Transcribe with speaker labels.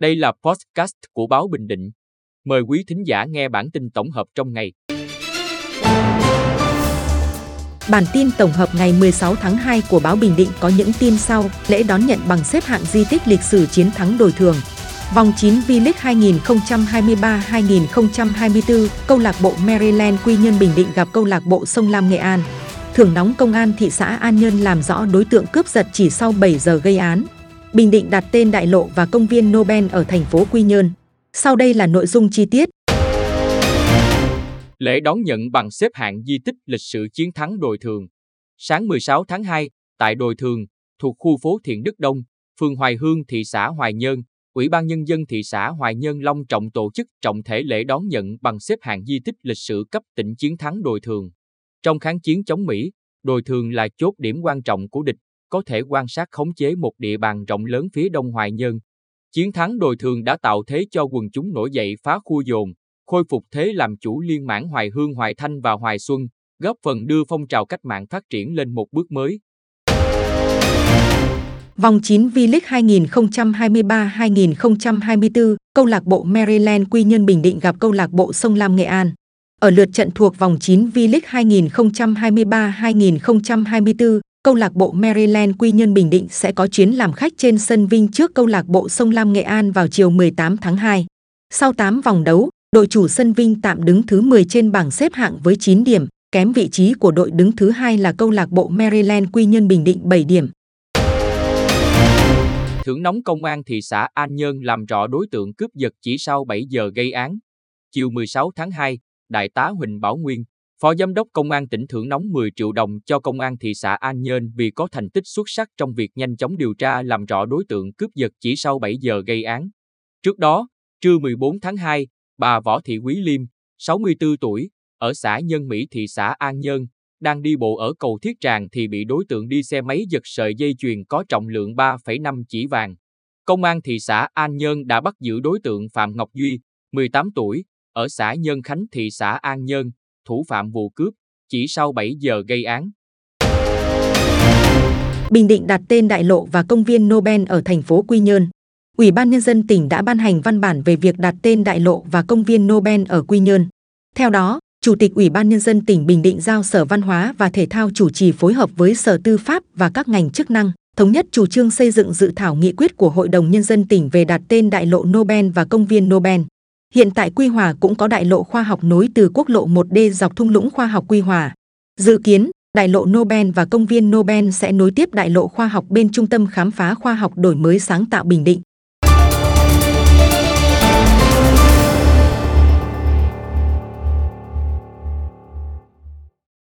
Speaker 1: Đây là podcast của báo Bình Định. Mời quý thính giả nghe bản tin tổng hợp trong ngày.
Speaker 2: Bản tin tổng hợp ngày 16 tháng 2 của báo Bình Định có những tin sau: lễ đón nhận bằng xếp hạng di tích lịch sử chiến thắng đồi thường. Vòng 9 V-League 2023-2024, câu lạc bộ Maryland Quy Nhơn Bình Định gặp câu lạc bộ Sông Lam Nghệ An. Thưởng nóng công an thị xã An Nhơn làm rõ đối tượng cướp giật chỉ sau 7 giờ gây án. Bình Định đặt tên đại lộ và công viên Nobel ở thành phố Quy Nhơn. Sau đây là nội dung chi tiết.
Speaker 1: Lễ đón nhận bằng xếp hạng di tích lịch sử chiến thắng đồi thường. Sáng 16 tháng 2, tại đồi thường, thuộc khu phố Thiện Đức Đông, phường Hoài Hương, thị xã Hoài Nhơn, Ủy ban Nhân dân thị xã Hoài Nhơn Long trọng tổ chức trọng thể lễ đón nhận bằng xếp hạng di tích lịch sử cấp tỉnh chiến thắng đồi thường. Trong kháng chiến chống Mỹ, đồi thường là chốt điểm quan trọng của địch, có thể quan sát khống chế một địa bàn rộng lớn phía đông Hoài Nhơn. Chiến thắng đồi thường đã tạo thế cho quần chúng nổi dậy phá khu dồn, khôi phục thế làm chủ liên mãn Hoài Hương Hoài Thanh và Hoài Xuân, góp phần đưa phong trào cách mạng phát triển lên một bước mới.
Speaker 2: Vòng 9 V-League 2023-2024, câu lạc bộ Maryland Quy Nhơn Bình Định gặp câu lạc bộ Sông Lam Nghệ An. Ở lượt trận thuộc vòng 9 V-League 2023-2024, câu lạc bộ Maryland Quy Nhơn Bình Định sẽ có chuyến làm khách trên sân Vinh trước câu lạc bộ Sông Lam Nghệ An vào chiều 18 tháng 2. Sau 8 vòng đấu, đội chủ sân Vinh tạm đứng thứ 10 trên bảng xếp hạng với 9 điểm, kém vị trí của đội đứng thứ hai là câu lạc bộ Maryland Quy Nhơn Bình Định 7 điểm.
Speaker 1: Thưởng nóng công an thị xã An Nhơn làm rõ đối tượng cướp giật chỉ sau 7 giờ gây án. Chiều 16 tháng 2, Đại tá Huỳnh Bảo Nguyên, Phó Giám đốc Công an tỉnh thưởng nóng 10 triệu đồng cho Công an thị xã An Nhơn vì có thành tích xuất sắc trong việc nhanh chóng điều tra làm rõ đối tượng cướp giật chỉ sau 7 giờ gây án. Trước đó, trưa 14 tháng 2, bà Võ Thị Quý Liêm, 64 tuổi, ở xã Nhân Mỹ thị xã An Nhơn, đang đi bộ ở cầu Thiết Tràng thì bị đối tượng đi xe máy giật sợi dây chuyền có trọng lượng 3,5 chỉ vàng. Công an thị xã An Nhơn đã bắt giữ đối tượng Phạm Ngọc Duy, 18 tuổi, ở xã Nhân Khánh thị xã An Nhơn, thủ phạm vụ cướp, chỉ sau 7 giờ gây án.
Speaker 2: Bình Định đặt tên đại lộ và công viên Nobel ở thành phố Quy Nhơn. Ủy ban Nhân dân tỉnh đã ban hành văn bản về việc đặt tên đại lộ và công viên Nobel ở Quy Nhơn. Theo đó, Chủ tịch Ủy ban Nhân dân tỉnh Bình Định giao Sở Văn hóa và Thể thao chủ trì phối hợp với Sở Tư pháp và các ngành chức năng, thống nhất chủ trương xây dựng dự thảo nghị quyết của Hội đồng Nhân dân tỉnh về đặt tên đại lộ Nobel và công viên Nobel. Hiện tại Quy Hòa cũng có đại lộ khoa học nối từ quốc lộ 1D dọc thung lũng khoa học Quy Hòa. Dự kiến, đại lộ Nobel và công viên Nobel sẽ nối tiếp đại lộ khoa học bên Trung tâm Khám phá Khoa học Đổi mới sáng tạo Bình Định.